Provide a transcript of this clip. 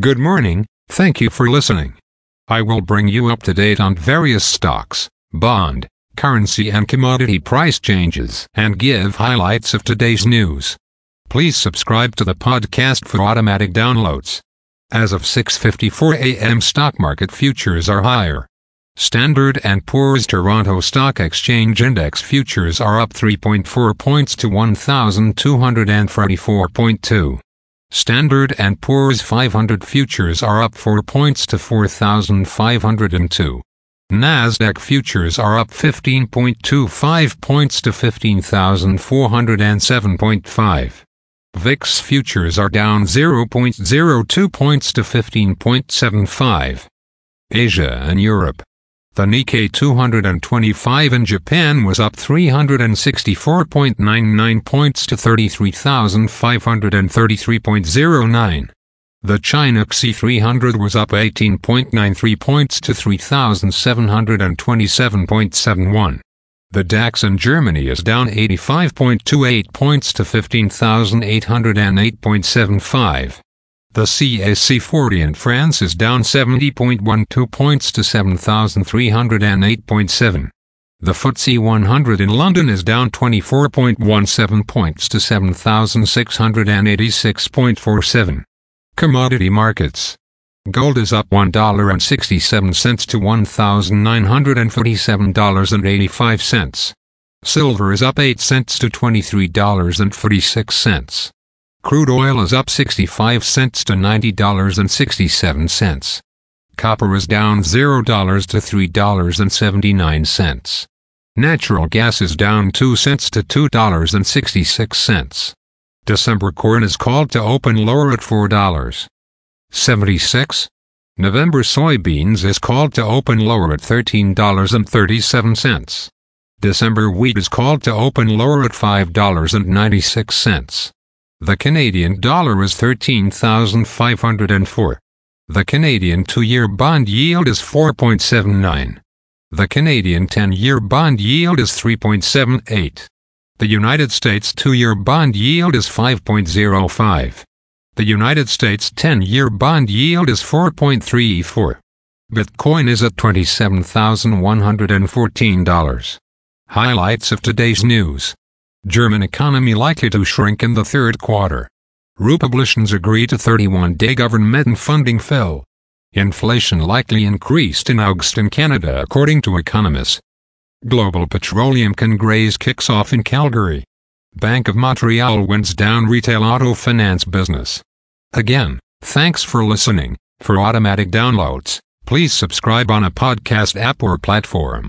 Good morning, thank you for listening. I will bring you up to date on various stocks, bond, currency and commodity price changes and give highlights of today's news. Please subscribe to the podcast for automatic downloads. As of 6:54 a.m. stock market futures are higher. Standard & Poor's Toronto Stock Exchange Index futures are up 3.4 points to 1244.2. Standard & Poor's 500 futures are up 4 points to 4502. Nasdaq futures are up 15.25 points to 15407.5. VIX futures are down 0.02 points to 15.75. Asia and Europe. The Nikkei 225 in Japan was up 364.99 points to 33,533.09. The China CSI 300 was up 18.93 points to 3,727.71. The DAX in Germany is down 85.28 points to 15,808.75. The CAC 40 in France is down 70.12 points to 7,308.7. The FTSE 100 in London is down 24.17 points to 7,686.47. Commodity markets. Gold is up $1.67 to $1,947.85. Silver is up 8 cents to $23.46. Crude oil is up 65 cents to $90.67. Copper is down $0 to $3.79. Natural gas is down 2 cents to $2.66. December corn is called to open lower at $4.76. November soybeans is called to open lower at $13.37. December wheat is called to open lower at $5.96. The Canadian dollar is 13,504. The Canadian two-year bond yield is 4.79. The Canadian 10-year bond yield is 3.78. The United States two-year bond yield is 5.05. The United States 10-year bond yield is 4.34. Bitcoin is at $27,114. Highlights of today's news. German economy likely to shrink in the third quarter. Republicans agree to 31-day government funding fill. Inflation likely increased in August in Canada according to economists. Global Petroleum Congress kicks off in Calgary. Bank of Montreal winds down retail auto finance business. Again, thanks for listening. For automatic downloads, please subscribe on a podcast app or platform